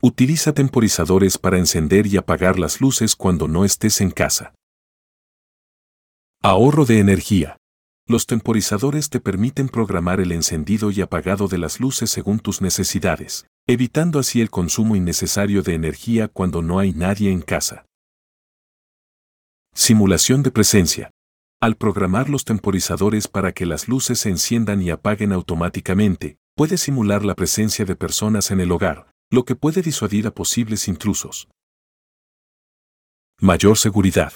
Utiliza temporizadores para encender y apagar las luces cuando no estés en casa. Ahorro de energía. Los temporizadores te permiten programar el encendido y apagado de las luces según tus necesidades, evitando así el consumo innecesario de energía cuando no hay nadie en casa. Simulación de presencia. Al programar los temporizadores para que las luces se enciendan y apaguen automáticamente, puedes simular la presencia de personas en el hogar, lo que puede disuadir a posibles intrusos. Mayor seguridad.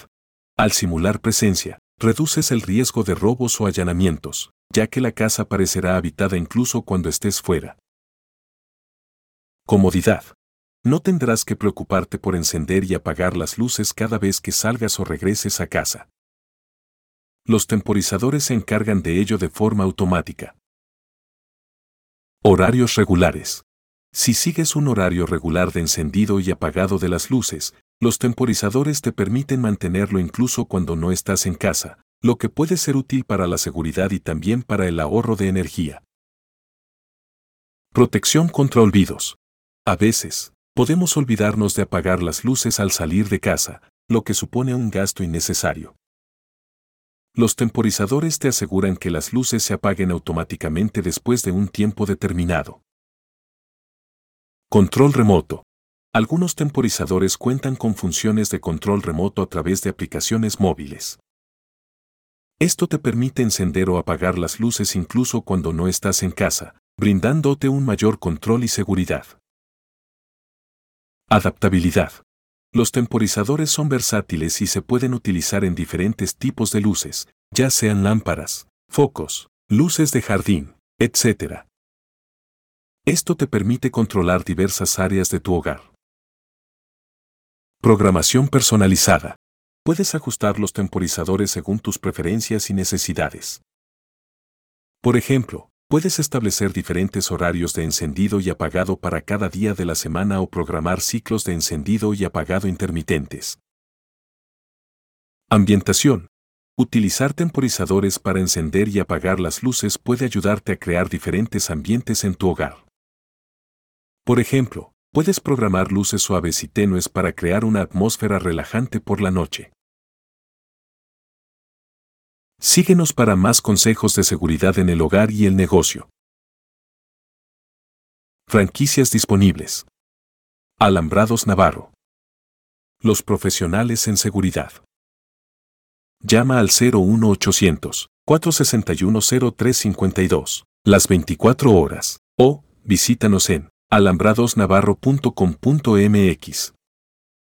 Al simular presencia, reduces el riesgo de robos o allanamientos, ya que la casa parecerá habitada incluso cuando estés fuera. Comodidad. No tendrás que preocuparte por encender y apagar las luces cada vez que salgas o regreses a casa. Los temporizadores se encargan de ello de forma automática. Horarios regulares. Si sigues un horario regular de encendido y apagado de las luces, los temporizadores te permiten mantenerlo incluso cuando no estás en casa, lo que puede ser útil para la seguridad y también para el ahorro de energía. Protección contra olvidos. A veces, podemos olvidarnos de apagar las luces al salir de casa, lo que supone un gasto innecesario. Los temporizadores te aseguran que las luces se apaguen automáticamente después de un tiempo determinado. Control remoto. Algunos temporizadores cuentan con funciones de control remoto a través de aplicaciones móviles. Esto te permite encender o apagar las luces incluso cuando no estás en casa, brindándote un mayor control y seguridad. Adaptabilidad. Los temporizadores son versátiles y se pueden utilizar en diferentes tipos de luces, ya sean lámparas, focos, luces de jardín, etc. Esto te permite controlar diversas áreas de tu hogar. Programación personalizada. Puedes ajustar los temporizadores según tus preferencias y necesidades. Por ejemplo, puedes establecer diferentes horarios de encendido y apagado para cada día de la semana o programar ciclos de encendido y apagado intermitentes. Ambientación. Utilizar temporizadores para encender y apagar las luces puede ayudarte a crear diferentes ambientes en tu hogar. Por ejemplo, puedes programar luces suaves y tenues para crear una atmósfera relajante por la noche. Síguenos para más consejos de seguridad en el hogar y el negocio. Franquicias disponibles. Alambrados Navarro. Los profesionales en seguridad. Llama al 01800 461 0352 las 24 horas o visítanos en alambradosnavarro.com.mx.